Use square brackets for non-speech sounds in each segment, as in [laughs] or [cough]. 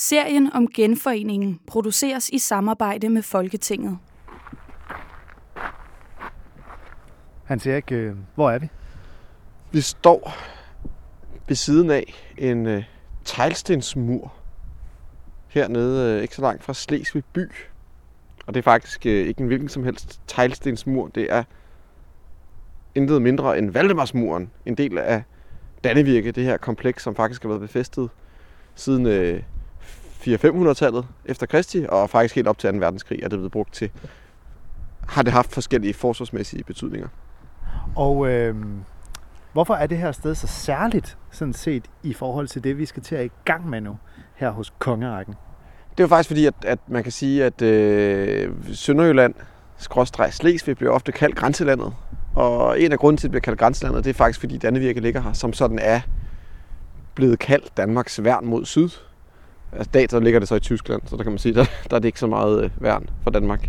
Serien om genforeningen produceres i samarbejde med Folketinget. Hans Erik, øh, hvor er vi? Vi står ved siden af en øh, teglstensmur hernede, øh, ikke så langt fra Slesvig by. Og det er faktisk øh, ikke en hvilken som helst teglstensmur. Det er intet mindre end Valdemarsmuren, en del af Dannevirke, det her kompleks, som faktisk har været befæstet siden øh, 400-500-tallet efter Kristi, og faktisk helt op til 2. verdenskrig er det blevet brugt til, har det haft forskellige forsvarsmæssige betydninger. Og øh, hvorfor er det her sted så særligt, sådan set, i forhold til det, vi skal til at i gang med nu, her hos Kongerækken? Det er jo faktisk fordi, at, at man kan sige, at øh, Sønderjylland, skråstreg Slesvig, bliver ofte kaldt grænselandet. Og en af grunden til, at det bliver kaldt grænselandet, det er faktisk fordi Dannevirke ligger her, som sådan er blevet kaldt Danmarks værn mod syd. Altså data ligger det så i Tyskland, så der kan man sige, [laughs] der, der er det ikke så meget øh, værn for Danmark.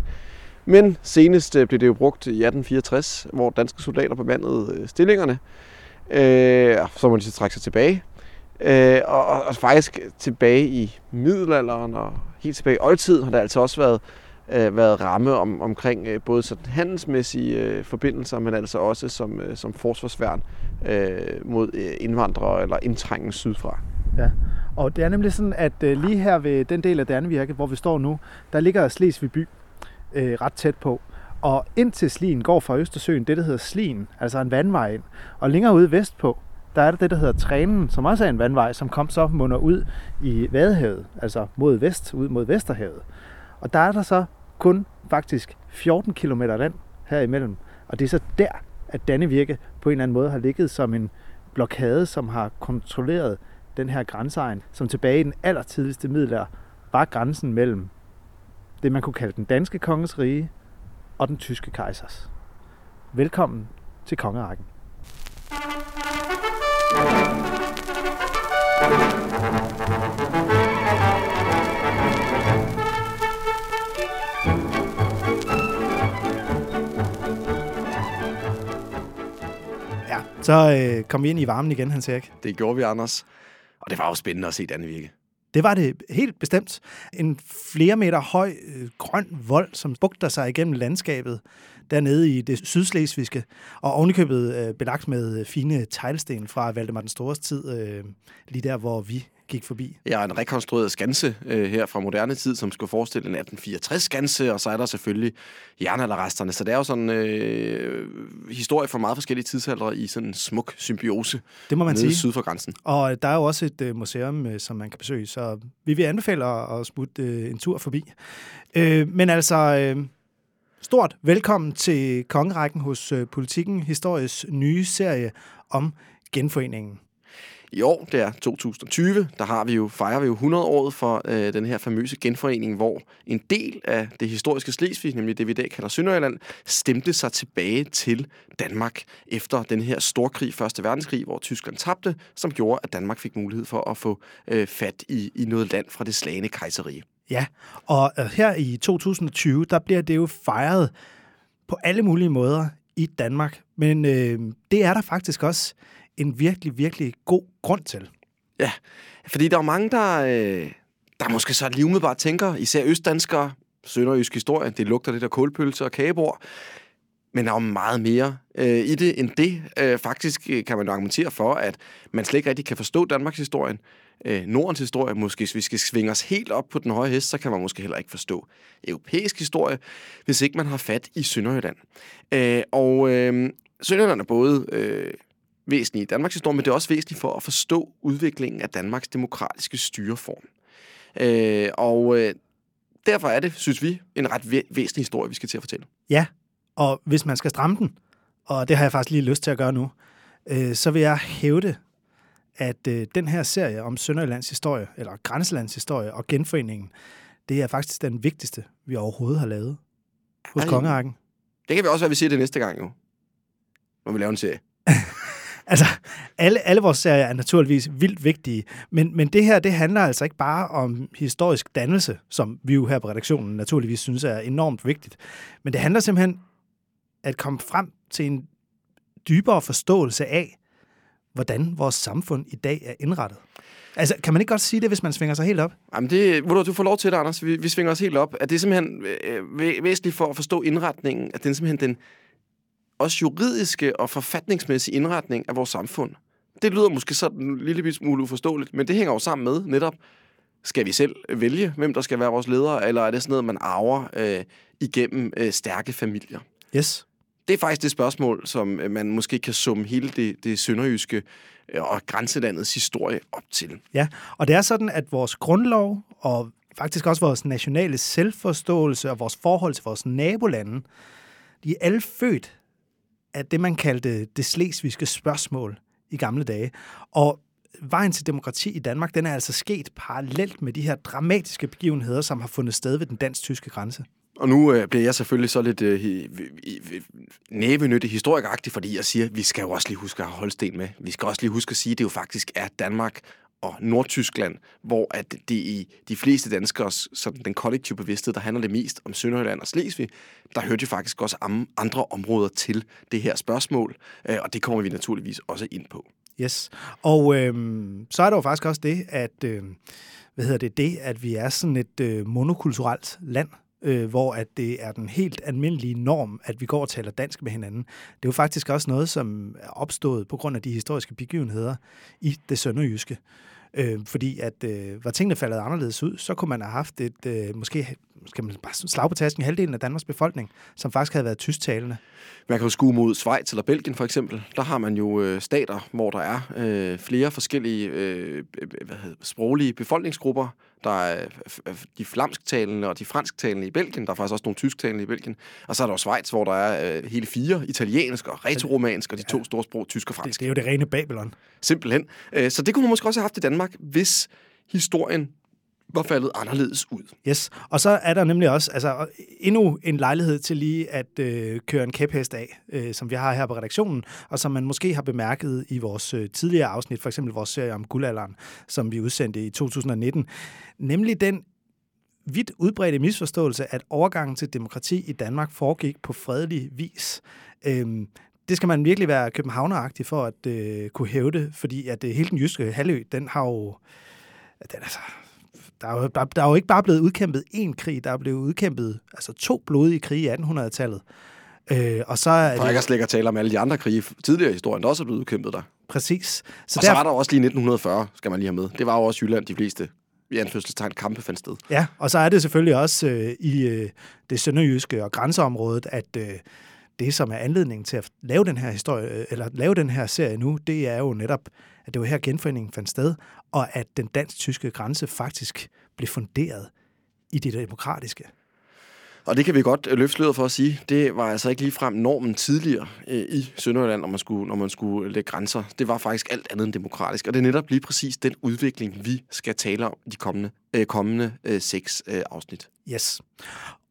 Men senest øh, blev det jo brugt i 1864, hvor danske soldater bemandede øh, stillingerne. Øh, så må de så trække sig tilbage. Øh, og, og, og faktisk tilbage i middelalderen og helt tilbage i oldtiden har der altså også været, øh, været ramme om, omkring øh, både sådan handelsmæssige øh, forbindelser, men altså også som, øh, som forsvarsværn øh, mod øh, indvandrere eller indtrængen sydfra. Ja, og det er nemlig sådan, at øh, lige her ved den del af Dannevirke, hvor vi står nu, der ligger Slesvig by øh, ret tæt på. Og ind til Slien går fra Østersøen det, der hedder Slien, altså en vandvej ind. Og længere ude vestpå, der er der det, der hedder Trænen, som også er en vandvej, som kom så munder ud i Vadehavet, altså mod vest, ud mod Vesterhavet. Og der er der så kun faktisk 14 km land herimellem. Og det er så der, at Dannevirke på en eller anden måde har ligget som en blokade, som har kontrolleret den her grænseegn, som tilbage i den allertidligste middelalder var grænsen mellem det, man kunne kalde den danske konges rige og den tyske kejsers. Velkommen til kongerækken. Ja, så øh, kom vi ind i varmen igen, Hans Erik. Det gjorde vi, Anders. Og det var jo spændende at se Dannevirke. Det var det helt bestemt. En flere meter høj øh, grøn vold, som bugter sig igennem landskabet dernede i det sydslesvigske, og ovenikøbet øh, belagt med øh, fine teglsten fra Valdemar den Stores tid, øh, lige der, hvor vi gik forbi. Ja, en rekonstrueret skanse øh, her fra moderne tid, som skulle forestille en 1864 skanse, og så er der selvfølgelig jernalderresterne. Så det er jo sådan øh, historie fra meget forskellige tidsalder i sådan en smuk symbiose. Det må man sige. syd for grænsen. Og der er jo også et øh, museum, øh, som man kan besøge, så vi vil anbefale at, at smutte øh, en tur forbi. Øh, men altså, øh, stort velkommen til Kongerækken hos øh, Politikken, historisk nye serie om genforeningen. I år, det er 2020, der har vi jo, fejrer vi jo 100-året for øh, den her famøse genforening, hvor en del af det historiske Slesvig, nemlig det vi i dag kalder Sønderjylland, stemte sig tilbage til Danmark efter den her storkrig, Første Verdenskrig, hvor Tyskland tabte, som gjorde, at Danmark fik mulighed for at få øh, fat i, i noget land fra det slagende kejserige. Ja, og øh, her i 2020, der bliver det jo fejret på alle mulige måder i Danmark. Men øh, det er der faktisk også en virkelig, virkelig god grund til. Ja, fordi der er mange, der, øh, der måske så lige umiddelbart tænker, især østdanskere, sønderjysk historie, det lugter lidt af kålpølse og kagebord, men der er jo meget mere øh, i det end det. Øh, faktisk øh, kan man jo argumentere for, at man slet ikke rigtig kan forstå Danmarks historie, øh, Nordens historie. Måske hvis vi skal svinge os helt op på den høje hest, så kan man måske heller ikke forstå europæisk historie, hvis ikke man har fat i Sønderjylland. Øh, og øh, Sønderjylland er både øh, væsentlig i Danmarks historie, men det er også væsentligt for at forstå udviklingen af Danmarks demokratiske styreform. Øh, og øh, derfor er det, synes vi, en ret væ- væsentlig historie, vi skal til at fortælle. Ja, og hvis man skal stramme den, og det har jeg faktisk lige lyst til at gøre nu, øh, så vil jeg hævde, at øh, den her serie om Sønderjyllands historie, eller Grænselands historie og genforeningen, det er faktisk den vigtigste, vi overhovedet har lavet hos Ej. Kongerækken. Det kan vi også være, vi siger det næste gang jo. Når vi laver en serie. Altså, alle, alle vores serier er naturligvis vildt vigtige, men, men det her, det handler altså ikke bare om historisk dannelse, som vi jo her på redaktionen naturligvis synes er enormt vigtigt, men det handler simpelthen at komme frem til en dybere forståelse af, hvordan vores samfund i dag er indrettet. Altså, kan man ikke godt sige det, hvis man svinger sig helt op? Jamen det, du, du får lov til det, Anders. Vi, vi svinger os helt op. At det er simpelthen øh, væsentligt for at forstå indretningen, at det er simpelthen den også juridiske og forfatningsmæssige indretning af vores samfund. Det lyder måske sådan en lille smule uforståeligt, men det hænger jo sammen med netop, skal vi selv vælge, hvem der skal være vores ledere, eller er det sådan noget, man arver øh, igennem øh, stærke familier? Yes. Det er faktisk det spørgsmål, som øh, man måske kan summe hele det, det sønderjyske øh, og grænselandets historie op til. Ja, og det er sådan, at vores grundlov og faktisk også vores nationale selvforståelse og vores forhold til vores nabolande, de er alle født af det, man kaldte det slesvigske spørgsmål i gamle dage. Og vejen til demokrati i Danmark, den er altså sket parallelt med de her dramatiske begivenheder, som har fundet sted ved den dansk-tyske grænse. Og nu øh, bliver jeg selvfølgelig så lidt øh, nævenyttig historikagtig, fordi jeg siger, at vi skal jo også lige huske at have Holsten med. Vi skal også lige huske at sige, at det jo faktisk er Danmark og Nordtyskland, hvor at det i de fleste danskers sådan den kollektive bevidsthed, der handler det mest om Sønderjylland og Slesvig, der hørte jo faktisk også andre områder til det her spørgsmål, øh, og det kommer vi naturligvis også ind på. Yes, og øh, så er der jo faktisk også det, at, øh, hvad hedder det, det, at vi er sådan et øh, monokulturelt land, øh, hvor at det er den helt almindelige norm, at vi går og taler dansk med hinanden. Det er jo faktisk også noget, som er opstået på grund af de historiske begivenheder i det sønderjyske. Øh, fordi at øh, var tingene faldet anderledes ud, så kunne man have haft et, øh, måske skal man bare slag på tasken, halvdelen af Danmarks befolkning, som faktisk havde været tysktalende. Man kan jo skue mod Schweiz eller Belgien for eksempel. Der har man jo øh, stater, hvor der er øh, flere forskellige øh, hvad hedder, sproglige befolkningsgrupper. Der er de flamsktalende og de fransktalende i Belgien. Der er faktisk også nogle tysktalende i Belgien. Og så er der jo Schweiz, hvor der er øh, hele fire, italiensk og retoromansk, og de to store sprog, tysk og fransk. Det, det er jo det rene Babylon. Simpelthen. Øh, så det kunne man måske også have haft i Danmark, hvis historien var faldet anderledes ud. Yes, og så er der nemlig også altså, endnu en lejlighed til lige at øh, køre en kæphest af, øh, som vi har her på redaktionen, og som man måske har bemærket i vores øh, tidligere afsnit, for eksempel vores serie om guldalderen, som vi udsendte i 2019. Nemlig den vidt udbredte misforståelse, at overgangen til demokrati i Danmark foregik på fredelig vis. Øhm, det skal man virkelig være københavneragtig for at øh, kunne hævde, fordi at øh, hele den jyske halvø, den har jo... Den, altså, der er, jo, der, der er jo ikke bare blevet udkæmpet én krig, der er blevet udkæmpet altså to blodige krige i 1800-tallet. Øh, og så er For ikke at slet ikke at tale om alle de andre krige tidligere i historien, der også er blevet udkæmpet der. Præcis. Så og der... så var der også lige 1940, skal man lige have med. Det var jo også Jylland, de fleste i anførselstegn kampe fandt sted. Ja, og så er det selvfølgelig også øh, i øh, det sønderjyske og grænseområdet, at øh, det, som er anledningen til at lave den her historie, øh, eller lave den her serie nu, det er jo netop, at det var her genforeningen fandt sted, og at den dansk-tyske grænse faktisk blev funderet i det demokratiske. Og det kan vi godt øh, løfte sløret for at sige. Det var altså ikke ligefrem normen tidligere øh, i Sønderjylland, når man, skulle, når man skulle lægge grænser. Det var faktisk alt andet end demokratisk. Og det er netop lige præcis den udvikling, vi skal tale om de kommende, øh, kommende øh, seks øh, afsnit. Yes.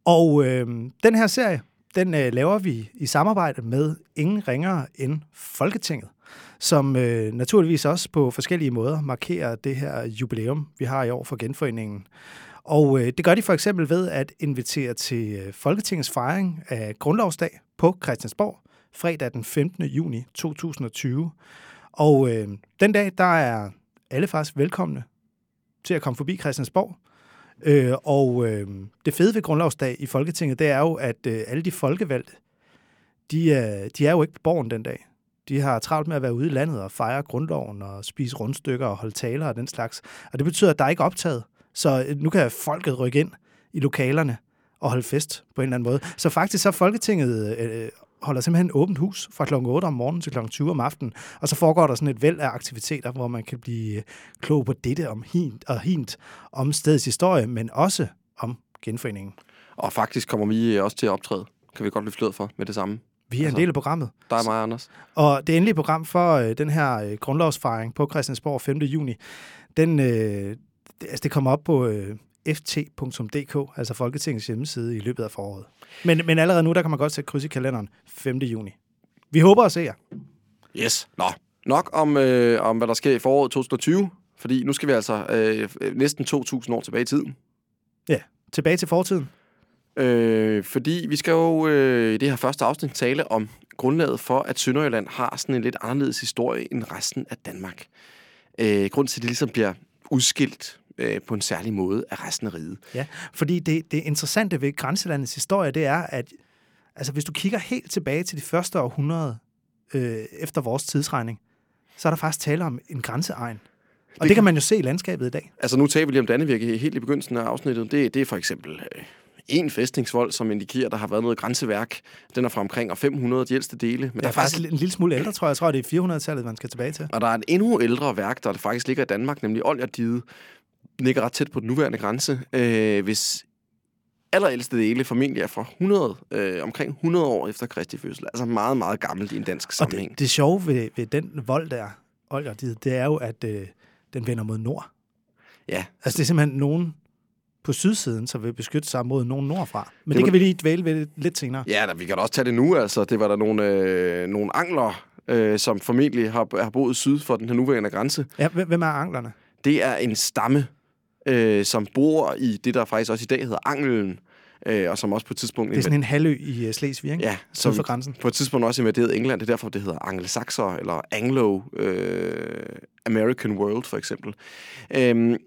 Og øh, den her serie, den øh, laver vi i samarbejde med ingen ringere end Folketinget, som øh, naturligvis også på forskellige måder markerer det her jubilæum, vi har i år for genforeningen. Og øh, det gør de for eksempel ved at invitere til øh, Folketingets fejring af Grundlovsdag på Christiansborg, fredag den 15. juni 2020. Og øh, den dag, der er alle faktisk velkomne til at komme forbi Christiansborg Øh, og øh, det fede ved grundlovsdag i Folketinget, det er jo, at øh, alle de folkevalgte, de, øh, de er jo ikke på borgen den dag. De har travlt med at være ude i landet og fejre grundloven og spise rundstykker og holde taler og den slags. Og det betyder, at der er ikke optaget. Så øh, nu kan folket rykke ind i lokalerne og holde fest på en eller anden måde. Så faktisk så er Folketinget øh, holder simpelthen åbent hus fra kl. 8 om morgenen til kl. 20 om aftenen, og så foregår der sådan et væld af aktiviteter, hvor man kan blive øh, klog på dette om hint og hint om stedets historie, men også om genforeningen. Og faktisk kommer vi også til at optræde, kan vi godt blive flødet for med det samme. Vi er altså, en del af programmet. Der er mig, Anders. Og det endelige program for øh, den her øh, grundlovsfejring på Christiansborg 5. juni, den, øh, det, altså, det kommer op på øh, ft.dk, altså Folketingets hjemmeside, i løbet af foråret. Men, men allerede nu, der kan man godt sætte kryds i kalenderen 5. juni. Vi håber at se jer. Yes. Nå, nok om, øh, om hvad der sker i foråret 2020, fordi nu skal vi altså øh, næsten 2.000 år tilbage i tiden. Ja, tilbage til fortiden. Øh, fordi vi skal jo øh, i det her første afsnit tale om grundlaget for, at Sønderjylland har sådan en lidt anderledes historie end resten af Danmark. Øh, grund til, at det ligesom bliver udskilt øh, på en særlig måde af resten af riget. Ja, fordi det, det interessante ved grænselandets historie, det er, at altså, hvis du kigger helt tilbage til de første århundrede øh, efter vores tidsregning, så er der faktisk tale om en grænseegn. Og det, det kan man jo se i landskabet i dag. Altså nu taler vi lige om Dannevirke helt i begyndelsen af afsnittet. Det, det er for eksempel øh, en fæstningsvold, som indikerer, der har været noget grænseværk. Den er fra omkring 500 de ældste dele. Men er, der er faktisk en lille smule ældre, tror jeg. Jeg tror, det er 400-tallet, man skal tilbage til. Og der er et endnu ældre værk, der faktisk ligger i Danmark, nemlig Oljerdiget. Ligger ret tæt på den nuværende grænse. Øh, hvis allerældste dele formentlig er fra 100, øh, omkring 100 år efter Kristi fødsel. Altså meget, meget gammelt i en dansk sammenhæng. Og det, det sjove ved, ved den vold der, Oljerdiget, det er jo, at øh, den vender mod nord. Ja. Altså det er simpelthen nogen på sydsiden, så vil beskytte sig mod nogen nordfra. Men det, det kan vi lige dvæle ved lidt senere. Ja, da, vi kan da også tage det nu. Altså, det var der nogle, øh, nogle angler, øh, som formentlig har, har boet syd for den her nuværende grænse. Ja, hvem er anglerne? Det er en stamme, øh, som bor i det, der faktisk også i dag hedder Angelen, øh, og som også på et tidspunkt... Det er sådan en halvø i uh, Slesvig, ikke? Ja, som for grænsen. på et tidspunkt også invaderet England. Det er derfor, det hedder anglosaxer, eller Anglo-American øh, World, for eksempel. Øhm,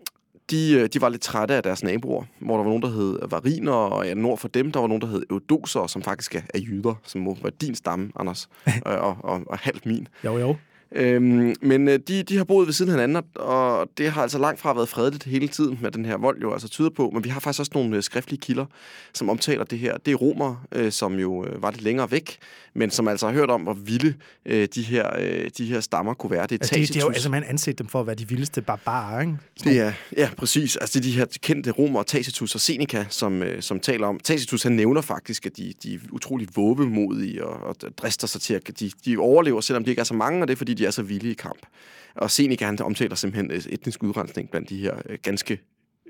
de, øh, de var lidt trætte af deres naboer, hvor der var nogen, der hed variner, og ja, nord for dem, der var nogen, der hed eudoser, som faktisk er, er jyder, som må være din stamme, Anders, [laughs] og, og, og, og halvt min. Jo, jo. Øhm, men øh, de, de har boet ved siden af hinanden, og det har altså langt fra været fredeligt hele tiden med den her vold jo altså tyder på. Men vi har faktisk også nogle øh, skriftlige kilder, som omtaler det her. Det er romer, øh, som jo øh, var lidt længere væk, men som altså har hørt om, hvor vilde øh, de, her, øh, de her stammer kunne være. Det er altså, de, de har jo altså man anset dem for at være de vildeste barbarer, ikke? Det er, ja, præcis. Altså det er de her kendte romer, Tacitus og Seneca, som, øh, som taler om. Tacitus han nævner faktisk, at de, de er utrolig våbemodige og, og drister sig til, at de, de overlever, selvom de ikke er så mange, og det er fordi, de er så vilde i kamp. Og Seneca han omtaler simpelthen øh, etnisk udrensning blandt de her øh, ganske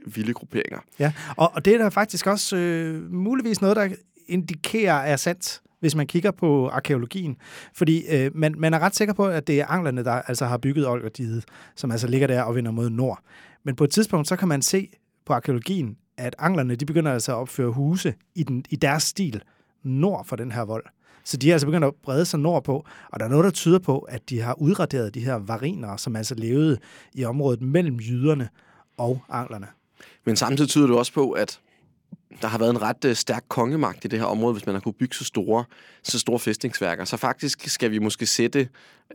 vilde grupperinger. Ja, og, og det er der faktisk også øh, muligvis noget, der indikerer er sandt hvis man kigger på arkeologien. Fordi øh, man, man er ret sikker på, at det er anglerne, der altså har bygget Olgerdiget, som altså ligger der og vender mod nord. Men på et tidspunkt, så kan man se på arkeologien, at anglerne de begynder altså at opføre huse i, den, i deres stil nord for den her vold. Så de er altså begyndt at brede sig nordpå, og der er noget, der tyder på, at de har udraderet de her variner, som altså levede i området mellem jyderne og anglerne. Men samtidig tyder det også på, at der har været en ret øh, stærk kongemagt i det her område, hvis man har kunne bygge så store, så store fæstningsværker. Så faktisk skal vi måske sætte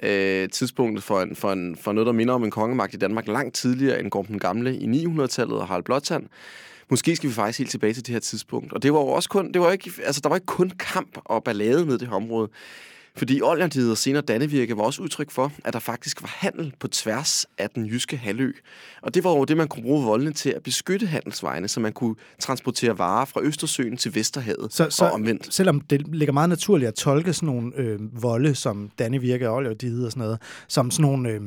øh, tidspunktet for, en, for, en, for noget, der minder om en kongemagt i Danmark langt tidligere end Gorm den Gamle i 900-tallet og Harald Blåtand. Måske skal vi faktisk helt tilbage til det her tidspunkt. Og det var jo også kun, det var ikke, altså der var ikke kun kamp og ballade med det her område. Fordi Oljandiet og senere Dannevirke var også udtryk for, at der faktisk var handel på tværs af den jyske halvø. Og det var jo det, man kunne bruge voldene til at beskytte handelsvejene, så man kunne transportere varer fra Østersøen til Vesterhavet så, så, og omvendt. Selvom det ligger meget naturligt at tolke sådan nogle øh, volde, som Dannevirke og Oljandiet og sådan noget, som sådan nogle... Øh,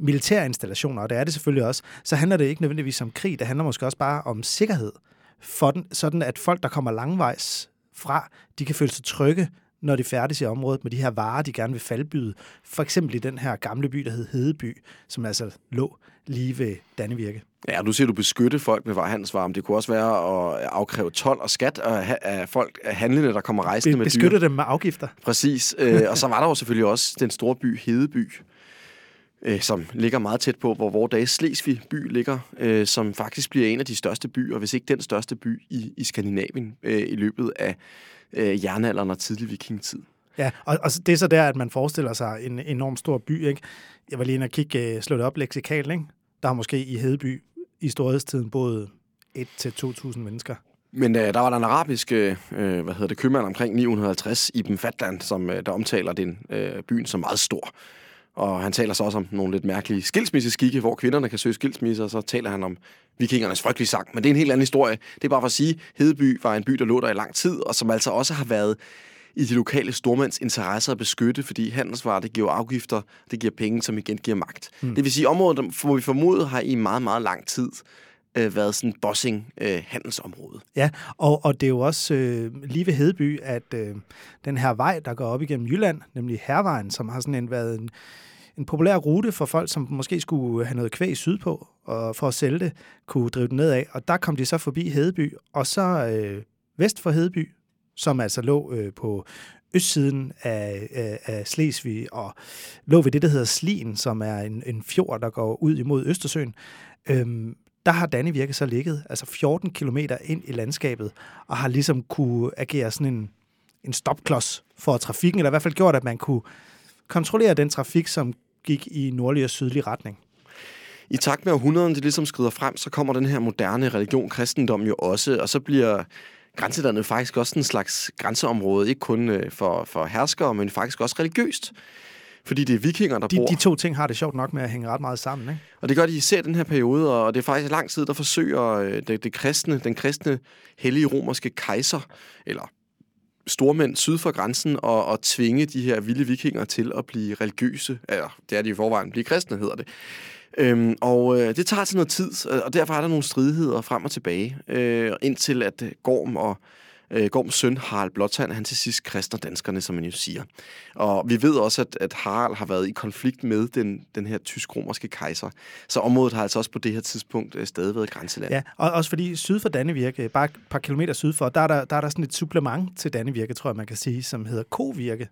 militære installationer, og det er det selvfølgelig også, så handler det ikke nødvendigvis om krig, det handler måske også bare om sikkerhed, for den, sådan at folk, der kommer langvejs fra, de kan føle sig trygge når de færdes i området med de her varer, de gerne vil faldbyde. For eksempel i den her gamle by, der hed Hedeby, som altså lå lige ved Dannevirke. Ja, nu siger du beskytte folk med handelsvarer, men det kunne også være at afkræve tolv og skat af folk, af handlende, der kommer rejsende med dyr. Beskytte dem med afgifter. Præcis. Øh, og så var der jo selvfølgelig også den store by Hedeby, øh, som ligger meget tæt på, hvor vores dages Slesvig by ligger, øh, som faktisk bliver en af de største byer, hvis ikke den største by i, i Skandinavien i løbet af øh, jernalderen og tidlig vikingetid. Ja, og, og det er så der, at man forestiller sig en enorm stor by. Ikke? Jeg var lige inde og kigge, uh, slå det op leksikalt. Ikke? Der har måske i Hedeby i storhedstiden både 1-2.000 mennesker. Men øh, der var der en arabisk øh, hvad hedder det, købmand omkring 950, Ibn Fatland, som øh, der omtaler den øh, byen som meget stor. Og han taler så også om nogle lidt mærkelige skilsmisseskikke, hvor kvinderne kan søge skilsmisse, og så taler han om vikingernes frygtelige sang. Men det er en helt anden historie. Det er bare for at sige, Hedeby var en by, der lå der i lang tid, og som altså også har været i de lokale stormænds interesser at beskytte, fordi handelsvarer, det giver afgifter, det giver penge, som igen giver magt. Mm. Det vil sige, området, hvor vi formodet, har i meget, meget lang tid øh, været sådan bossing øh, handelsområde. Ja, og, og det er jo også øh, lige ved Hedeby, at øh, den her vej, der går op igennem Jylland, nemlig Hervejen, som har sådan en, været en, en populær rute for folk, som måske skulle have noget kvæg sydpå, og for at sælge det, kunne drive det nedad. Og der kom de så forbi Hedeby, og så øh, vest for Hedeby, som altså lå øh, på østsiden af, af, af Slesvig og lå ved det, der hedder Slien, som er en, en fjord, der går ud imod Østersøen. øhm, der har Dannevirke så ligget altså 14 km ind i landskabet, og har ligesom kunne agere sådan en, en stopklods for trafikken, eller i hvert fald gjort, at man kunne kontrollere den trafik, som gik i nordlig og sydlig retning. I takt med århundrederne, det ligesom skrider frem, så kommer den her moderne religion, kristendom jo også, og så bliver grænselandet faktisk også en slags grænseområde, ikke kun øh, for, for herskere, men faktisk også religiøst. Fordi det er vikinger, der de, bor. De to ting har det sjovt nok med at hænge ret meget sammen, ikke? Og det gør de især den her periode, og det er faktisk lang tid, der forsøger øh, det, det kristne, den kristne hellige romerske kejser, eller stormænd syd for grænsen, og, og tvinge de her vilde vikinger til at blive religiøse, eller det er de i forvejen, blive kristne hedder det. Øhm, og øh, det tager til noget tid, og derfor er der nogle stridigheder frem og tilbage, øh, indtil at øh, Gorm og øh, Gorms søn Harald Blåtand, han til sidst kristner danskerne, som man jo siger. Og vi ved også, at, at Harald har været i konflikt med den, den her tysk-romerske kejser. Så området har altså også på det her tidspunkt øh, stadig været grænseland. Ja, og også fordi syd for Dannevirke, bare et par kilometer syd for, der er der, der, er der sådan et supplement til Dannevirke, tror jeg, man kan sige, som hedder Kovirke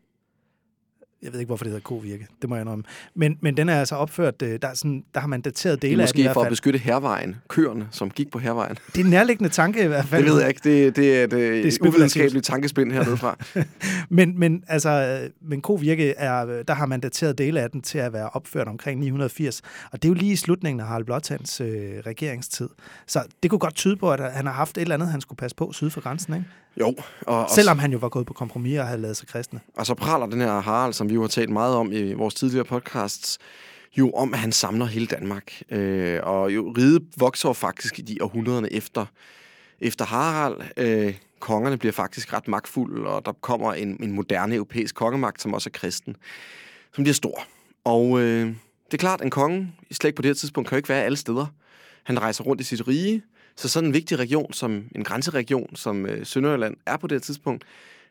jeg ved ikke, hvorfor det hedder kovirke, det må jeg indrømme. Men, men den er altså opført, øh, der, er sådan, der har man dateret dele af den Måske for at beskytte hervejen, køerne, som gik på hervejen. Det er en nærliggende tanke i hvert fald. Det ved jeg ikke, det, det er et, det er et uvidenskabeligt tankespind hernede fra. [laughs] men, men altså, men kovirke er, der har man dateret dele af den til at være opført omkring 980, og det er jo lige i slutningen af Harald Blåtands øh, regeringstid. Så det kunne godt tyde på, at han har haft et eller andet, han skulle passe på syd for grænsen, ikke? Jo. Og, Selvom han jo var gået på kompromis og havde lavet sig kristne. Og så praler den her Harald, som vi jo har talt meget om i vores tidligere podcasts, jo om, at han samler hele Danmark. Øh, og jo riget vokser faktisk i de århundrederne efter, efter Harald. Øh, kongerne bliver faktisk ret magtfulde, og der kommer en, en moderne europæisk kongemagt, som også er kristen, som bliver stor. Og øh, det er klart, at en konge, slet på det her tidspunkt, kan jo ikke være alle steder. Han rejser rundt i sit rige, så sådan en vigtig region, som en grænseregion, som øh, Sønderjylland er på det her tidspunkt,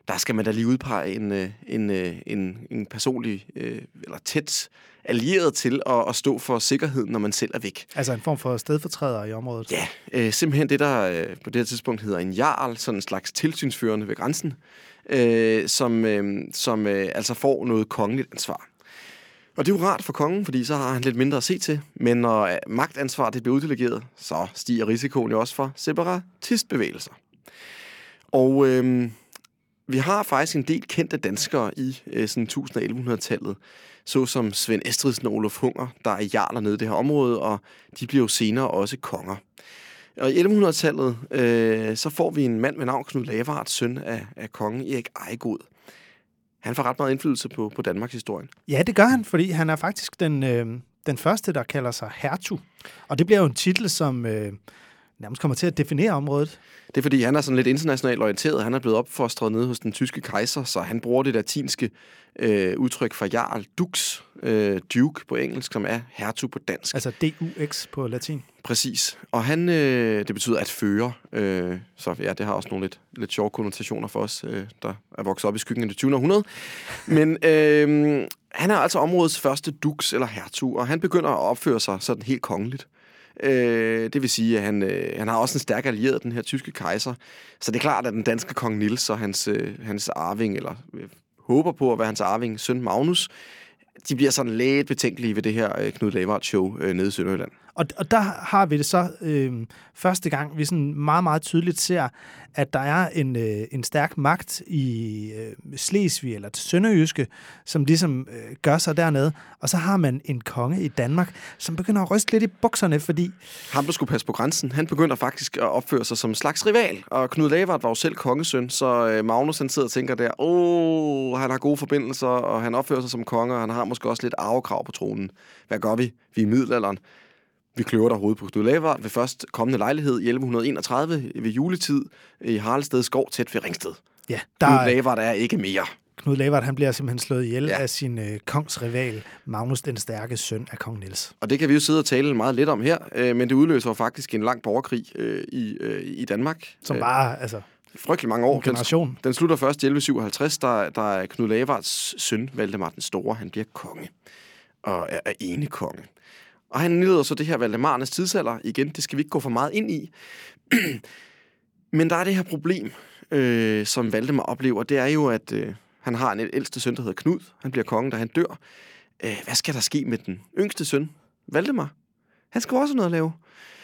der skal man da lige udpege en, øh, en, øh, en, en personlig øh, eller tæt allieret til at, at stå for sikkerheden, når man selv er væk. Altså en form for stedfortræder i området? Ja, øh, simpelthen det, der øh, på det her tidspunkt hedder en jarl, sådan en slags tilsynsførende ved grænsen, øh, som, øh, som øh, altså får noget kongeligt ansvar. Og det er jo rart for kongen, fordi så har han lidt mindre at se til. Men når øh, magtansvar det bliver uddelegeret, så stiger risikoen jo også for separatistbevægelser. Og øhm, vi har faktisk en del kendte danskere i øh, sådan 1000-1100-tallet, såsom Svend Estridsen og Olof Hunger, der er jarler nede i det her område, og de bliver jo senere også konger. Og i 1100-tallet, øh, så får vi en mand med navn Knud Lavard, søn af, af kongen Erik Ejegod. Han får ret meget indflydelse på, på Danmarks historie. Ja, det gør han, fordi han er faktisk den, øh, den første, der kalder sig hertug. Og det bliver jo en titel, som øh, nærmest kommer til at definere området. Det er fordi, han er sådan lidt internationalt orienteret. Han er blevet opfostret nede hos den tyske kejser, så han bruger det latinske øh, udtryk for jarl, dux, øh, duke på engelsk, som er hertug på dansk. Altså D-U-X på latin. Præcis. Og han, øh, det betyder at føre. Øh, så ja, det har også nogle lidt, lidt sjove konnotationer for os, øh, der er vokset op i skyggen af det 20. århundrede. Men øh, han er altså områdets første dux eller hertug, og han begynder at opføre sig sådan helt kongeligt. Øh, det vil sige, at han, øh, han har også en stærk allieret, den her tyske kejser. Så det er klart, at den danske kong Nils og hans, øh, hans arving, eller øh, håber på at være hans arving, søn Magnus, de bliver sådan lidt betænkelige ved det her øh, Knud Lavard show øh, nede i Sønderjylland. Og, og der har vi det så øh, første gang, vi sådan meget, meget tydeligt ser, at der er en, øh, en stærk magt i øh, Slesvig eller Sønderjyske, som ligesom øh, gør sig dernede. Og så har man en konge i Danmark, som begynder at ryste lidt i bukserne, fordi... Ham, der skulle passe på grænsen, han begynder faktisk at opføre sig som en slags rival. Og Knud Lavard var jo selv kongesøn, så øh, Magnus han sidder og tænker der, åh, han har gode forbindelser, og han opfører sig som konge, og han har måske også lidt arvekrav på tronen. Hvad gør vi? Vi er i middelalderen. Vi kløver der hovedet på Knud Lavard ved først kommende lejlighed i 1131 ved juletid i Haraldsted skov tæt ved Ringsted. Ja, der... Knud Lavard er ikke mere. Knud Lavard han bliver simpelthen slået ihjel ja. af sin øh, kongsrival, Magnus den Stærke, søn af kong Niels. Og det kan vi jo sidde og tale meget lidt om her, øh, men det udløser faktisk en lang borgerkrig øh, i, øh, i Danmark. Som bare, altså... Frygtelig mange år. generation. Den, den slutter først i 1157, der, der er Knud Lavards søn, Valdemar den Store, han bliver konge. Og er, er ene konge. Og han nyder så det her Valdemarnes tidsalder. Igen, det skal vi ikke gå for meget ind i. [clears throat] Men der er det her problem, øh, som Valdemar oplever. Det er jo, at øh, han har en ældste søn, der hedder Knud. Han bliver konge, da han dør. Øh, hvad skal der ske med den yngste søn, Valdemar? Han skal også noget at lave.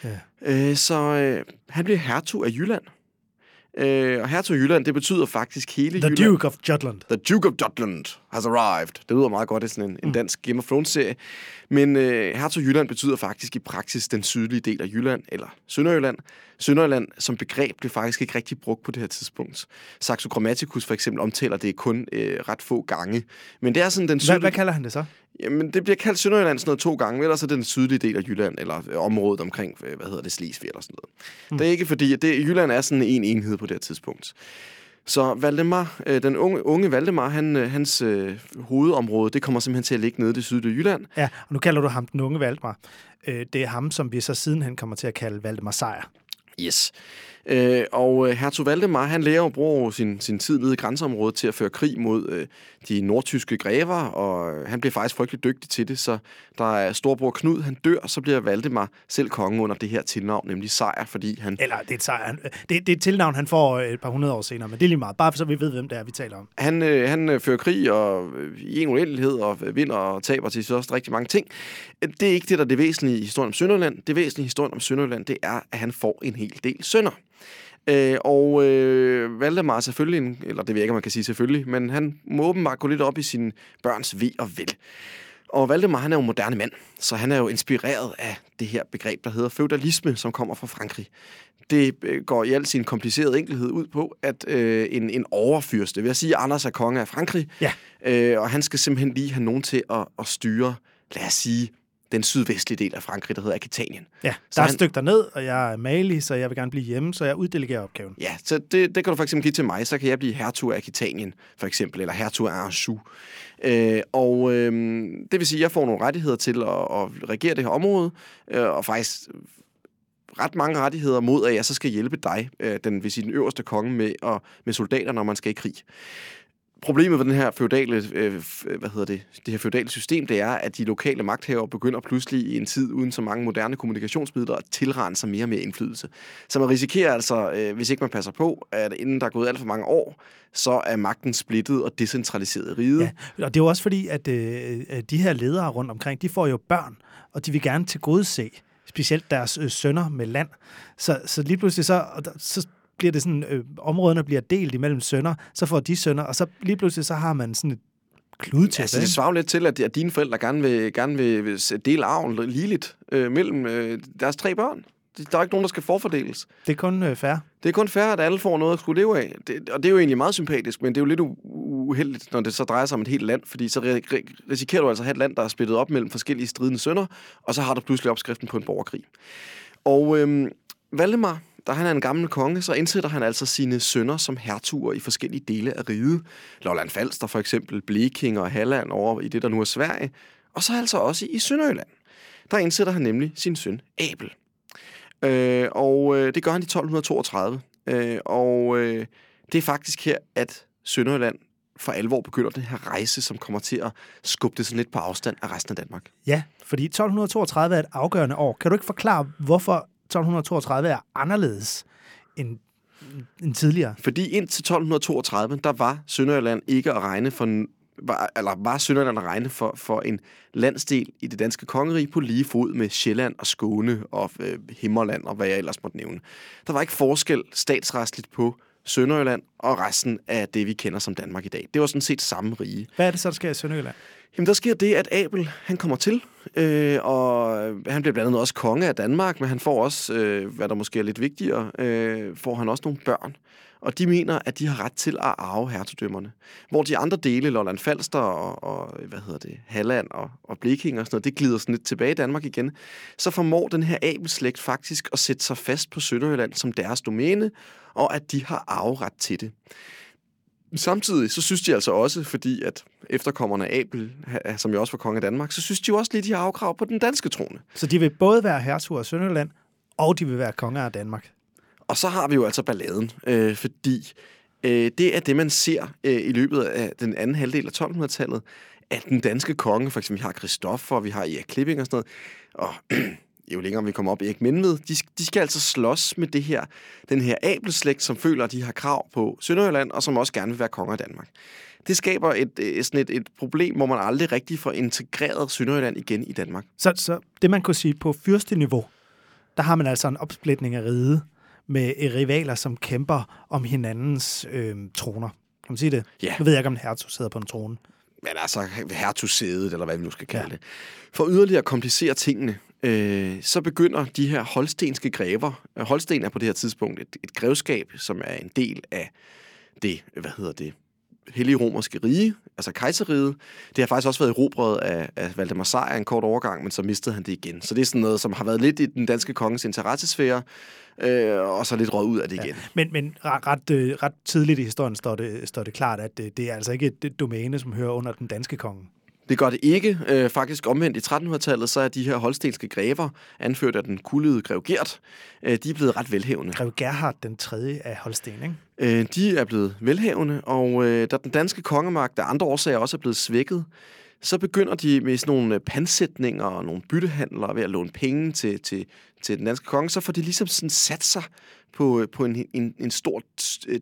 Ja. Øh, så øh, han bliver hertug af Jylland. Øh, og hertug Jylland, det betyder faktisk hele The Jylland. Duke of Jutland. The Duke of Jutland has arrived. Det lyder meget godt, det er sådan en, en dansk Game of Thrones-serie. Men øh, Hertug Jylland betyder faktisk i praksis den sydlige del af Jylland, eller Sønderjylland. Sønderjylland som begreb blev faktisk ikke rigtig brugt på det her tidspunkt. Saxo Grammaticus for eksempel omtaler det kun øh, ret få gange. Men det er sådan den Hvad, sydlige... hvad kalder han det så? Jamen, det bliver kaldt Sønderjylland sådan noget to gange, eller så er det den sydlige del af Jylland, eller øh, området omkring, øh, hvad hedder det, Slesvig eller sådan noget. Mm. Det er ikke fordi, at det, Jylland er sådan en enhed på det her tidspunkt. Så Valdemar, øh, den unge, unge Valdemar, han, hans øh, hovedområde, det kommer simpelthen til at ligge nede i det sydlige Jylland. Ja, og nu kalder du ham den unge Valdemar. Øh, det er ham, som vi så sidenhen kommer til at kalde Valdemar Sejr. Yes. Øh, og øh, hertug Valdemar, han lærer at bruge sin, sin tid nede i grænseområdet til at føre krig mod øh, de nordtyske grever, og øh, han bliver faktisk frygtelig dygtig til det, så der er storbror Knud, han dør, så bliver Valdemar selv konge under det her tilnavn, nemlig Sejr, fordi han Eller det er et, sejr. Han- det, det er et tilnavn, han får et par hundrede år senere, men det er lige meget. Bare så vi ved, hvem det er, vi taler om. Han, øh, han fører krig og øh, i en uendelighed og vinder og taber til sidst også rigtig mange ting. Det er ikke det, der er det væsentlige i historien om Sønderjylland. Det væsentlige i historien om Sønderjylland, det er, at han får en hel del sønner. Øh, og øh, Valdemar selvfølgelig, en, eller det ved jeg ikke, om man kan sige selvfølgelig, men han må åbenbart gå lidt op i sine børns ved og vel. Og Valdemar, han er jo en moderne mand, så han er jo inspireret af det her begreb, der hedder feudalisme, som kommer fra Frankrig. Det øh, går i al sin komplicerede enkelhed ud på, at øh, en, en overfyrste, vil jeg sige, Anders er konge af Frankrig, Ja. øh, og han skal simpelthen lige have nogen til at, at styre, lad os sige, den sydvestlige del af Frankrig, der hedder Aquitanien. Ja, Så der er et han- stykke derned, og jeg er malig, så jeg vil gerne blive hjemme, så jeg uddelegerer opgaven. Ja, så det, det kan du for eksempel give til mig, så kan jeg blive hertug af Aquitanien, for eksempel, eller hertug af Anjou. Øh, og øh, det vil sige, at jeg får nogle rettigheder til at, at regere det her område, øh, og faktisk ret mange rettigheder mod, at jeg så skal hjælpe dig, øh, den, vil sige, den øverste konge, med, og, med soldater, når man skal i krig. Problemet ved den her feudale, øh, hvad hedder det, det her feudale system, det er, at de lokale magthavere begynder pludselig i en tid uden så mange moderne kommunikationsmidler at tilrende sig mere og mere indflydelse. Så man risikerer altså, øh, hvis ikke man passer på, at inden der er gået alt for mange år, så er magten splittet og decentraliseret i riget. Ja, og det er jo også fordi, at øh, de her ledere rundt omkring, de får jo børn, og de vil gerne tilgodese specielt deres øh, sønner med land. Så, så lige pludselig så, så bliver det sådan, øh, områderne bliver delt imellem sønner, så får de sønner, og så lige pludselig så har man sådan et kludetæppe. Altså, det svarer lidt til, at, at dine forældre gerne vil, gerne vil, vil dele arven ligeligt øh, mellem øh, deres tre børn. Der er ikke nogen, der skal forfordeles. det er kun øh, fair. Det er kun fair, at alle får noget at skulle leve af. Det, og det er jo egentlig meget sympatisk, men det er jo lidt uheldigt, når det så drejer sig om et helt land, fordi så ri- ri- risikerer du altså at have et land, der er splittet op mellem forskellige stridende sønder, og så har du pludselig opskriften på en borgerkrig. Og øhm, Valdemar, da han er en gammel konge, så indsætter han altså sine sønner som hertuger i forskellige dele af riget. Lolland Falster for eksempel, Blekinge og Halland over i det, der nu er Sverige, og så altså også i Sønderjylland. Der indsætter han nemlig sin søn Abel. Øh, og øh, det gør han i 1232. Øh, og øh, det er faktisk her, at Sønderjylland for alvor begynder den her rejse, som kommer til at skubbe det sådan lidt på afstand af resten af Danmark. Ja, fordi 1232 er et afgørende år. Kan du ikke forklare, hvorfor 1232 er anderledes end, end tidligere? Fordi indtil 1232, der var Sønderjylland ikke at regne for var, eller var Sønderjylland at regne for, for en landsdel i det danske kongerige på lige fod med Sjælland og Skåne og øh, Himmerland og hvad jeg ellers måtte nævne. Der var ikke forskel statsretsligt på Sønderjylland og resten af det, vi kender som Danmark i dag. Det var sådan set samme rige. Hvad er det så, der sker i Sønderjylland? Jamen, der sker det, at Abel, han kommer til, øh, og han bliver blandt andet også konge af Danmark, men han får også, øh, hvad der måske er lidt vigtigere, øh, får han også nogle børn. Og de mener, at de har ret til at arve hertugdømmerne. Hvor de andre dele, Lolland Falster og, og hvad hedder det, Halland og, og Blekinge og sådan noget, det glider sådan lidt tilbage i Danmark igen. Så formår den her Abel-slægt faktisk at sætte sig fast på Sønderjylland som deres domæne, og at de har arveret til det. Samtidig så synes de altså også, fordi at efterkommerne af Abel, som jo også var konge af Danmark, så synes de jo også lidt, de har afkrav på den danske trone. Så de vil både være hertug af Sønderjylland, og de vil være konger af Danmark. Og så har vi jo altså balladen, øh, fordi øh, det er det, man ser øh, i løbet af den anden halvdel af 1200-tallet, at den danske konge, for eksempel vi har Christoffer, vi har Erik Klipping og sådan noget, og [clears throat] jo længere vi kommer op, Erik Mindved, de, de skal altså slås med det her, den her abelslægt, som føler, at de har krav på Sønderjylland, og som også gerne vil være konger af Danmark. Det skaber et, øh, sådan et, et problem, hvor man aldrig rigtig får integreret Sønderjylland igen i Danmark. Så, så det, man kunne sige på fyrsteniveau, der har man altså en opsplitning af riget med rivaler, som kæmper om hinandens øh, troner. Kan man sige det? Ja. Nu ved jeg ikke, om hertug sidder på en trone. men altså hertugsædet, eller hvad vi nu skal kalde ja. det. For yderligere at komplicere tingene, øh, så begynder de her holstenske grever, øh, Holsten er på det her tidspunkt et, et grevskab, som er en del af det, hvad hedder det, hellige romerske rige, altså kejseriget. Det har faktisk også været erobret af, af Valdemar Sejr en kort overgang, men så mistede han det igen. Så det er sådan noget, som har været lidt i den danske kongens interessesfære, øh, og så lidt råd ud af det igen. Ja. Men, men ret, ret, øh, ret tidligt i historien står det, står det klart, at det, det er altså ikke et domæne, som hører under den danske konge. Det gør det ikke. Øh, faktisk omvendt i 1300-tallet, så er de her holstenske grever, anført af den kuldede grev Gert, øh, de er blevet ret velhævende. Grev Gerhard den tredje af Holsten, ikke? Øh, de er blevet velhævende, og øh, da den danske kongemagt af andre årsager også er blevet svækket, så begynder de med sådan nogle pansætninger og nogle byttehandler ved at låne penge til, til, til den danske konge, så får de ligesom sådan sat sig på, på en, en, en stor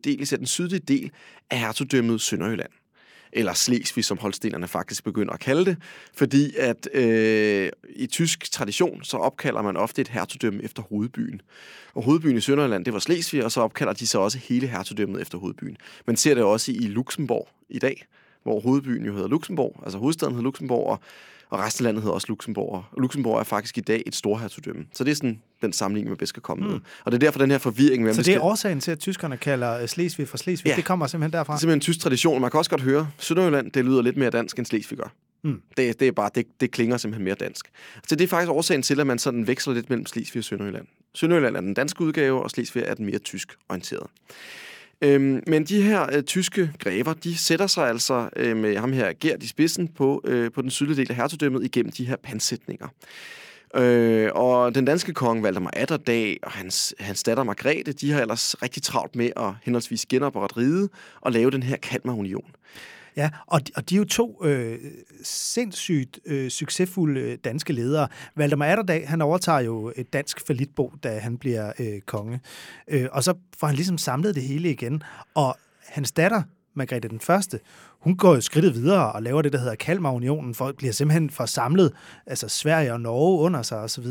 del, især den sydlige del af hertugdømmet Sønderjylland eller Slesvig, som holstenerne faktisk begynder at kalde det, fordi at øh, i tysk tradition, så opkalder man ofte et hertugdømme efter hovedbyen. Og hovedbyen i Sønderjylland, det var Slesvig, og så opkalder de så også hele hertugdømmet efter hovedbyen. Man ser det også i Luxembourg i dag, hvor hovedbyen jo hedder Luxembourg, altså hovedstaden hedder Luxembourg, og, og resten af landet hedder også Luxembourg. Og Luxembourg er faktisk i dag et storhertugdømme. Så det er sådan den sammenligning, man bedst skal komme mm. med. Og det er derfor den her forvirring. Så det er skal... årsagen til, at tyskerne kalder Slesvig for Slesvig? Ja. Det kommer simpelthen derfra? Det er simpelthen en tysk tradition. Man kan også godt høre, Sønderjylland, det lyder lidt mere dansk end Slesvig gør. Mm. Det, det, er bare, det, det klinger simpelthen mere dansk. Så det er faktisk årsagen til, at man sådan veksler lidt mellem Slesvig og Sønderjylland. Sønderjylland er den danske udgave, og Slesvig er den mere tysk orienteret. Øhm, men de her øh, tyske grever, de sætter sig altså øh, med ham her Gert i spidsen på, øh, på den sydlige del af hertugdømmet igennem de her pansætninger. Øh, og den danske konge Valdemar Atterdag og hans, hans datter Margrethe, de har ellers rigtig travlt med at henholdsvis genoprette ride og lave den her Kalmarunion. Ja, og de, og de er jo to øh, sindssygt øh, succesfulde danske ledere. Valdemar Atterdag, han overtager jo et dansk falitbo, da han bliver øh, konge. Øh, og så får han ligesom samlet det hele igen. Og hans datter, Margrethe den Første, hun går jo skridtet videre og laver det, der hedder Kalmarunionen, for bliver simpelthen for samlet altså Sverige og Norge under sig osv.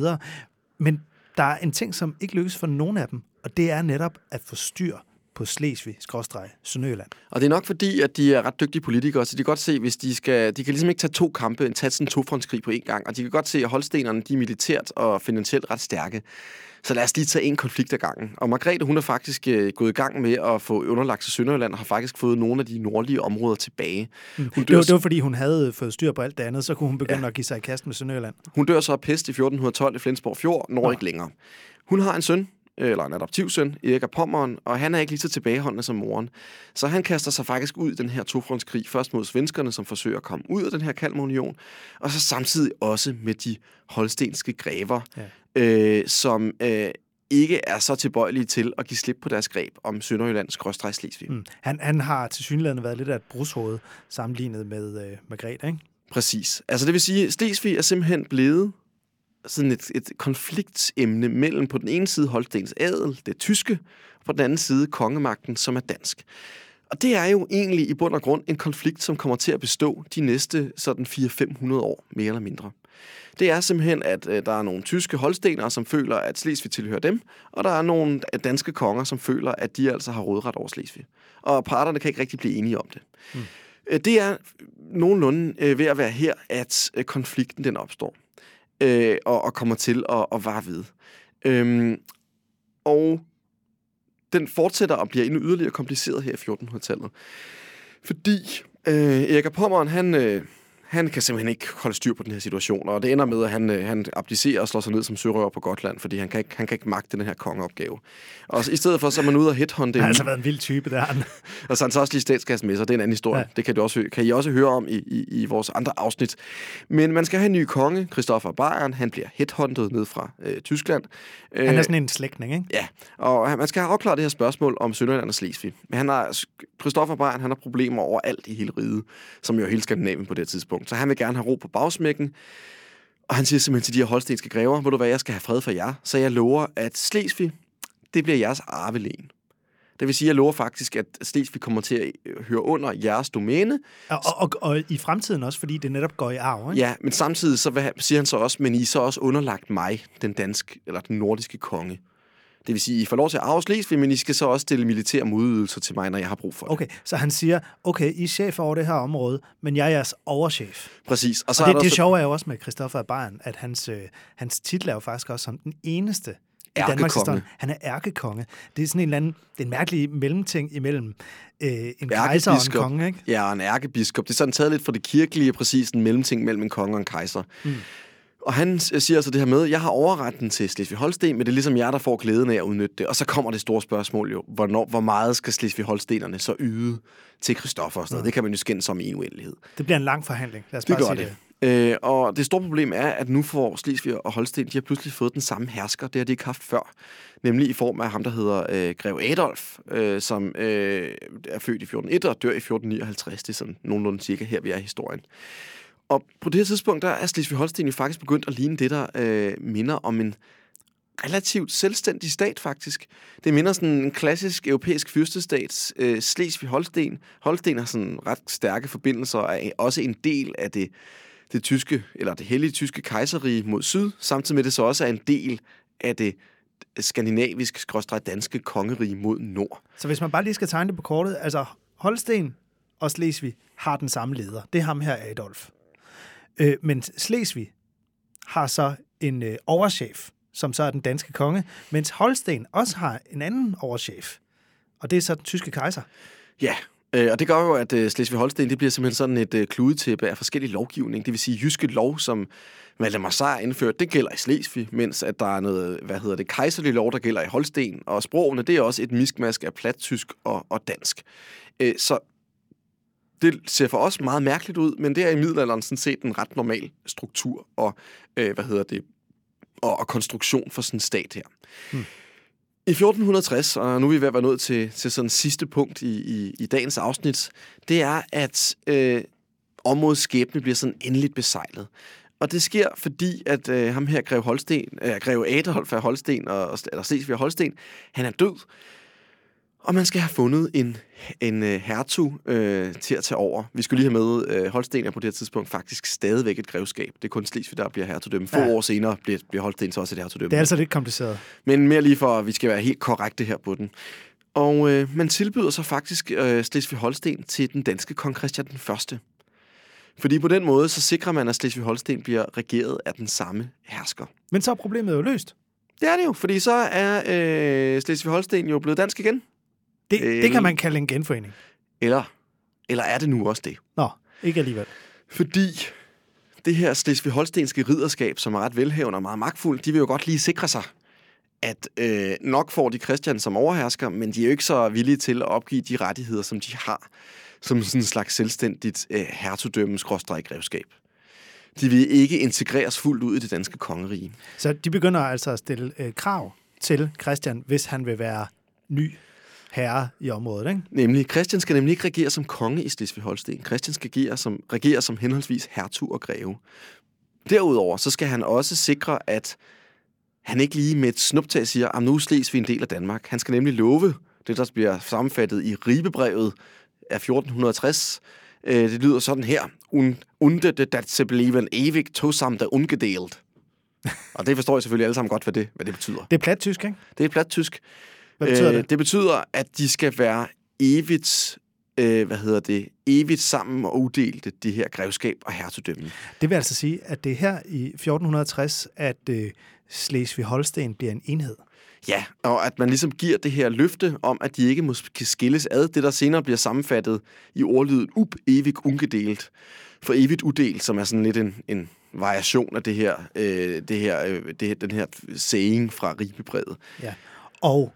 Men der er en ting, som ikke lykkes for nogen af dem, og det er netop at få styr på Slesvig, Sønderjylland. Og det er nok fordi, at de er ret dygtige politikere, så de kan godt se, hvis de skal... De kan ligesom ikke tage to kampe, en tage sådan en tofrontskrig på én gang, og de kan godt se, at holdstenerne de er militært og finansielt ret stærke. Så lad os lige tage en konflikt ad gangen. Og Margrethe, hun er faktisk øh, gået i gang med at få underlagt til Sønderjylland, og har faktisk fået nogle af de nordlige områder tilbage. Mm. Hun dør... det, var, det var, fordi hun havde fået styr på alt det andet, så kunne hun begynde ja. at give sig i kast med Sønderjylland. Hun dør så af pest i 1412 i Flensborg Fjord, når ikke længere. Hun har en søn, eller en adoptivsøn, Erik af Pommeren, og han er ikke lige så tilbageholdende som moren. Så han kaster sig faktisk ud i den her tofrontskrig, først mod svenskerne, som forsøger at komme ud af den her Kalmarunion, og så samtidig også med de holstenske grever, ja. øh, som øh, ikke er så tilbøjelige til at give slip på deres greb om Sønderjyllands gråstrej Slesvig. Mm. Han, han har til synligheden været lidt af et brushoved sammenlignet med øh, Margrethe, ikke? Præcis. Altså det vil sige, at Slesvig er simpelthen blevet sådan et, et konfliktemne mellem på den ene side Holstens adel, det tyske, og på den anden side kongemagten, som er dansk. Og det er jo egentlig i bund og grund en konflikt, som kommer til at bestå de næste sådan 400-500 år, mere eller mindre. Det er simpelthen, at øh, der er nogle tyske holstenere, som føler, at Slesvig tilhører dem, og der er nogle danske konger, som føler, at de altså har rådret over Slesvig. Og parterne kan ikke rigtig blive enige om det. Mm. Det er nogenlunde øh, ved at være her, at øh, konflikten den opstår øh, og, og kommer til at, at vare ved. Øhm, og den fortsætter og bliver endnu yderligere kompliceret her i 1400-tallet. Fordi øh, Erik Pommeren, han, øh, han kan simpelthen ikke holde styr på den her situation, og det ender med, at han, øh, han abdicerer og slår sig ned som sørøver på Gotland, fordi han kan ikke, han kan ikke magte den her kongeopgave. Og så, i stedet for, så er man ude og headhunte... Han har altså været en vild type, der han. [laughs] og så han så også lige statskassen med sig, det er en anden historie. Ja. Det kan, du også, kan I også høre om i, i, i vores andre afsnit. Men man skal have en ny konge, Christoffer Bayern, han bliver headhunted ned fra øh, Tyskland. Han er øh, sådan en slægtning, ikke? Ja, og man skal have afklaret det her spørgsmål om Sønderland og Slesvig. Men han har, Christoffer Bayern, han har problemer over alt i hele riget, som jo er hele Skandinavien på det tidspunkt. Så han vil gerne have ro på bagsmækken. Og han siger simpelthen til de her holstenske grever, hvor du hvad, jeg skal have fred for jer. Så jeg lover, at Slesvig, det bliver jeres arvelægen. Det vil sige, at jeg lover faktisk, at Slesvig kommer til at øh, høre under jeres domæne. Og, og, og, og i fremtiden også, fordi det netop går i arv, ikke? Ja, men samtidig så hvad, siger han så også, men I er så også underlagt mig, den danske, eller den nordiske konge. Det vil sige, I får lov til at arve Slesvig, men I skal så også stille militære modydelser til mig, når jeg har brug for det. Okay, så han siger, okay, I er chef over det her område, men jeg er jeres overchef. Præcis. Og, så og det, er det så... sjove er jo også med Christoffer af Bayern, at hans, øh, hans titel er jo faktisk også som den eneste i Danmarks historie. Han er ærkekonge. Det er sådan en eller anden, det er en mærkelig mellemting imellem øh, en kejser og en konge, ikke? Ja, en ærkebiskop. Det er sådan taget lidt fra det kirkelige, præcis en mellemting mellem en konge og en kejser. Mm. Og han siger altså det her med, jeg har overretten til Slesvig-Holsten, men det er ligesom jer, der får glæden af at udnytte det. Og så kommer det store spørgsmål jo, hvornår, hvor meget skal Slesvig-Holstenerne så yde til Christoffer og sådan noget. Mm. Det kan man jo skændes om i en uendelighed. Det bliver en lang forhandling, lad os det bare sige det. det. Øh, og det store problem er, at nu får Slesvig og Holsten, de har pludselig fået den samme hersker, det har de ikke haft før. Nemlig i form af ham, der hedder øh, Grev Adolf, øh, som øh, er født i 1401 og dør i 1459. Det er sådan nogenlunde cirka her, vi er i historien. Og på det her tidspunkt, der er Slesvig-Holsten jo faktisk begyndt at ligne det, der øh, minder om en relativt selvstændig stat, faktisk. Det minder sådan en klassisk europæisk fyrstestat, øh, Slesvig-Holsten. Holsten har sådan ret stærke forbindelser og er også en del af det, det tyske, eller det hellige tyske kejserige mod syd, samtidig med det så også er en del af det skandinavisk danske kongerige mod nord. Så hvis man bare lige skal tegne det på kortet, altså Holsten og Slesvig har den samme leder. Det er ham her, Adolf. Øh, men Slesvig har så en øh, overchef, som så er den danske konge, mens Holsten også har en anden overchef, og det er så den tyske kejser. Ja, øh, og det gør jo, at øh, Slesvig-Holsten det bliver simpelthen sådan et øh, kludetæppe af forskellige lovgivning. Det vil sige, jyske lov, som Valdemar Sejr indført, det gælder i Slesvig, mens at der er noget, hvad hedder det, kejserlig lov, der gælder i Holsten. Og sprogene, det er også et miskmask af plattysk og, og dansk. Øh, så det ser for os meget mærkeligt ud, men det er i middelalderen sådan set en ret normal struktur og, øh, hvad hedder det, og, og konstruktion for sådan en stat her. Hmm. I 1460, og nu er vi ved at være nået til, til sådan sidste punkt i, i, i dagens afsnit, det er, at øh, områdets skæbne bliver sådan endeligt besejlet. Og det sker, fordi at øh, ham her, Grev, Holsten, øh, Grev Adolf af Holsten, og, eller Slesvig Holsten, han er død. Og man skal have fundet en, en uh, hertug uh, til at tage over. Vi skulle lige have med, uh, Holsten er på det her tidspunkt faktisk stadigvæk et grevskab. Det er kun Slesvig, der bliver hertugdømme. Få ja. år senere bliver, bliver Holsten så også et hertugdømme. Det er altså lidt kompliceret. Men mere lige for, at vi skal være helt korrekte her på den. Og uh, man tilbyder så faktisk uh, Slesvig-Holsten til den danske kong Christian den Første. Fordi på den måde, så sikrer man, at Slesvig-Holsten bliver regeret af den samme hersker. Men så er problemet jo løst. Det er det jo, fordi så er øh, Slesvig-Holsten jo blevet dansk igen. Det, øh, det kan man kalde en genforening. Eller, eller er det nu også det? Nå, ikke alligevel. Fordi det her Slesvig-Holstenske ridderskab, som er ret velhævende og meget magtfuldt, de vil jo godt lige sikre sig, at øh, nok får de Christian som overhersker, men de er jo ikke så villige til at opgive de rettigheder, som de har, som sådan en slags selvstændigt øh, hertugdømme-grevskab. De vil ikke integreres fuldt ud i det danske kongerige. Så de begynder altså at stille øh, krav til Christian, hvis han vil være ny herre i området, ikke? Nemlig, Christian skal nemlig ikke regere som konge i Slesvig-Holsten. Christian skal regere som, regere som henholdsvis hertug og greve. Derudover, så skal han også sikre, at han ikke lige med et snuptag siger, at nu sles vi en del af Danmark. Han skal nemlig love, det der bliver sammenfattet i Ribebrevet af 1460, øh, det lyder sådan her. Unde det dat se bliven evig tosam der ungedelt. og det forstår jeg selvfølgelig alle sammen godt, hvad det, hvad det betyder. Det er plat tysk, ikke? Det er plat tysk. Hvad betyder øh, det? Det betyder, at de skal være evigt øh, hvad hedder det, evigt sammen og uddelte det her grevskab og hertugdømme. Det vil altså sige, at det er her i 1460, at øh, Slesvig-Holsten bliver en enhed. Ja, og at man ligesom giver det her løfte om, at de ikke må skilles ad, det der senere bliver sammenfattet i ordlydet up evig ungedelt. For evigt uddelt, som er sådan lidt en, en variation af det her, øh, det her, øh, det her, den her saying fra Ribebrevet. Ja, og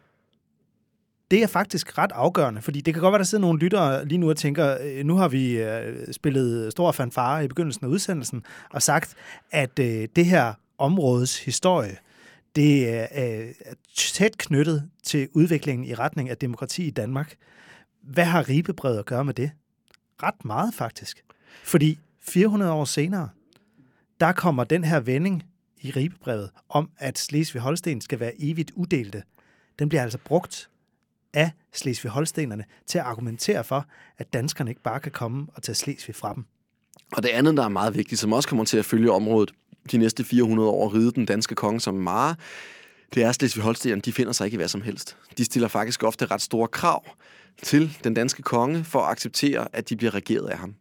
det er faktisk ret afgørende, fordi det kan godt være, der sidder nogle lyttere lige nu og tænker, øh, nu har vi øh, spillet stor fanfare i begyndelsen af udsendelsen, og sagt, at øh, det her områdes historie, det øh, er tæt knyttet til udviklingen i retning af demokrati i Danmark. Hvad har Ribebrevet at gøre med det? Ret meget faktisk. Fordi 400 år senere, der kommer den her vending i Ribebrevet om, at Slesvig-Holsten skal være evigt uddelte. Den bliver altså brugt af Slesvig-Holstenerne til at argumentere for, at danskerne ikke bare kan komme og tage Slesvig fra dem. Og det andet, der er meget vigtigt, som også kommer til at følge området de næste 400 år, ride den danske konge som Mare, det er, at Slesvig-Holstenerne, de finder sig ikke i hvad som helst. De stiller faktisk ofte ret store krav til den danske konge for at acceptere, at de bliver regeret af ham.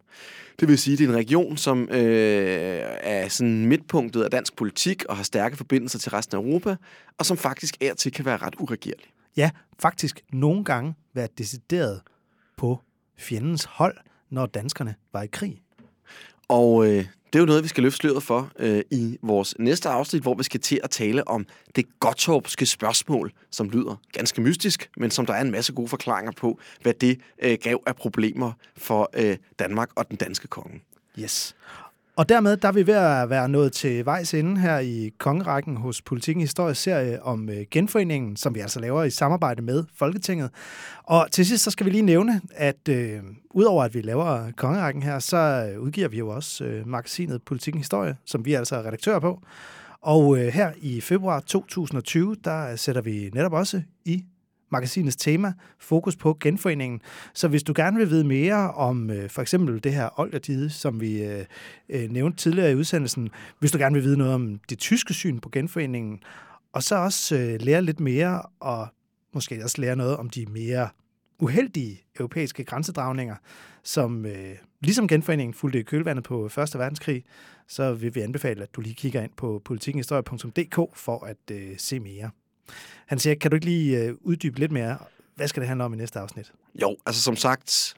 Det vil sige, at det er en region, som øh, er sådan midtpunktet af dansk politik og har stærke forbindelser til resten af Europa, og som faktisk er til kan være ret uregerlig. Ja, faktisk nogle gange være decideret på fjendens hold, når danskerne var i krig. Og øh, det er jo noget, vi skal løfte sløret for øh, i vores næste afsnit, hvor vi skal til at tale om det Gottorpske spørgsmål, som lyder ganske mystisk, men som der er en masse gode forklaringer på, hvad det øh, gav af problemer for øh, Danmark og den danske konge. Yes. Og dermed der er vi ved at være nået til vejs inde her i kongerækken hos Politikken Historie serie om øh, genforeningen, som vi altså laver i samarbejde med Folketinget. Og til sidst så skal vi lige nævne, at øh, udover at vi laver kongerækken her, så øh, udgiver vi jo også øh, magasinet Politikken Historie, som vi altså er redaktør på. Og øh, her i februar 2020, der sætter vi netop også i magasinets tema, fokus på genforeningen. Så hvis du gerne vil vide mere om øh, for eksempel det her oldertid, som vi øh, øh, nævnte tidligere i udsendelsen, hvis du gerne vil vide noget om det tyske syn på genforeningen, og så også øh, lære lidt mere, og måske også lære noget om de mere uheldige europæiske grænsedragninger, som øh, ligesom genforeningen fulgte i kølvandet på 1. verdenskrig, så vil vi anbefale, at du lige kigger ind på politikkenhistorie.dk for at øh, se mere. Han siger, kan du ikke lige øh, uddybe lidt mere? Hvad skal det handle om i næste afsnit? Jo, altså som sagt,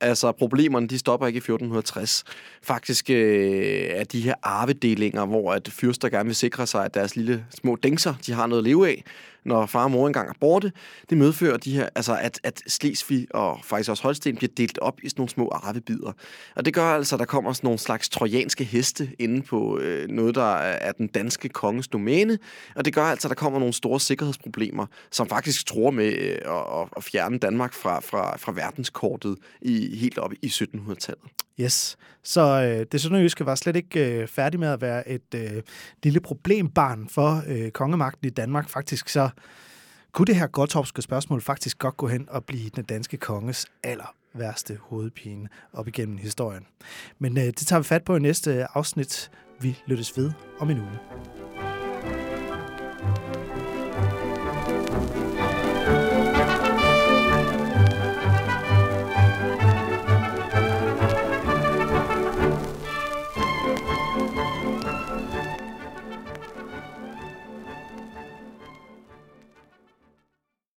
altså problemerne de stopper ikke i 1460. Faktisk øh, er de her arvedelinger, hvor at fyrster gerne vil sikre sig, at deres lille små dingser, de har noget at leve af, når far og mor engang er borte, det medfører de her, altså at, at Slesvig og faktisk også Holsten bliver delt op i sådan nogle små arvebider. Og det gør altså, at der kommer sådan nogle slags trojanske heste inde på øh, noget, der er den danske konges domæne, og det gør altså, at der kommer nogle store sikkerhedsproblemer, som faktisk tror med øh, at, at fjerne Danmark fra, fra, fra verdenskortet i, helt op i 1700-tallet. Yes, så øh, det sønderjyske var slet ikke øh, færdig med at være et øh, lille problembarn for øh, kongemagten i Danmark. Faktisk så kunne det her Gottorpske spørgsmål faktisk godt gå hen og blive den danske konges aller værste hovedpine op igennem historien. Men øh, det tager vi fat på i næste afsnit. Vi lyttes ved om en uge.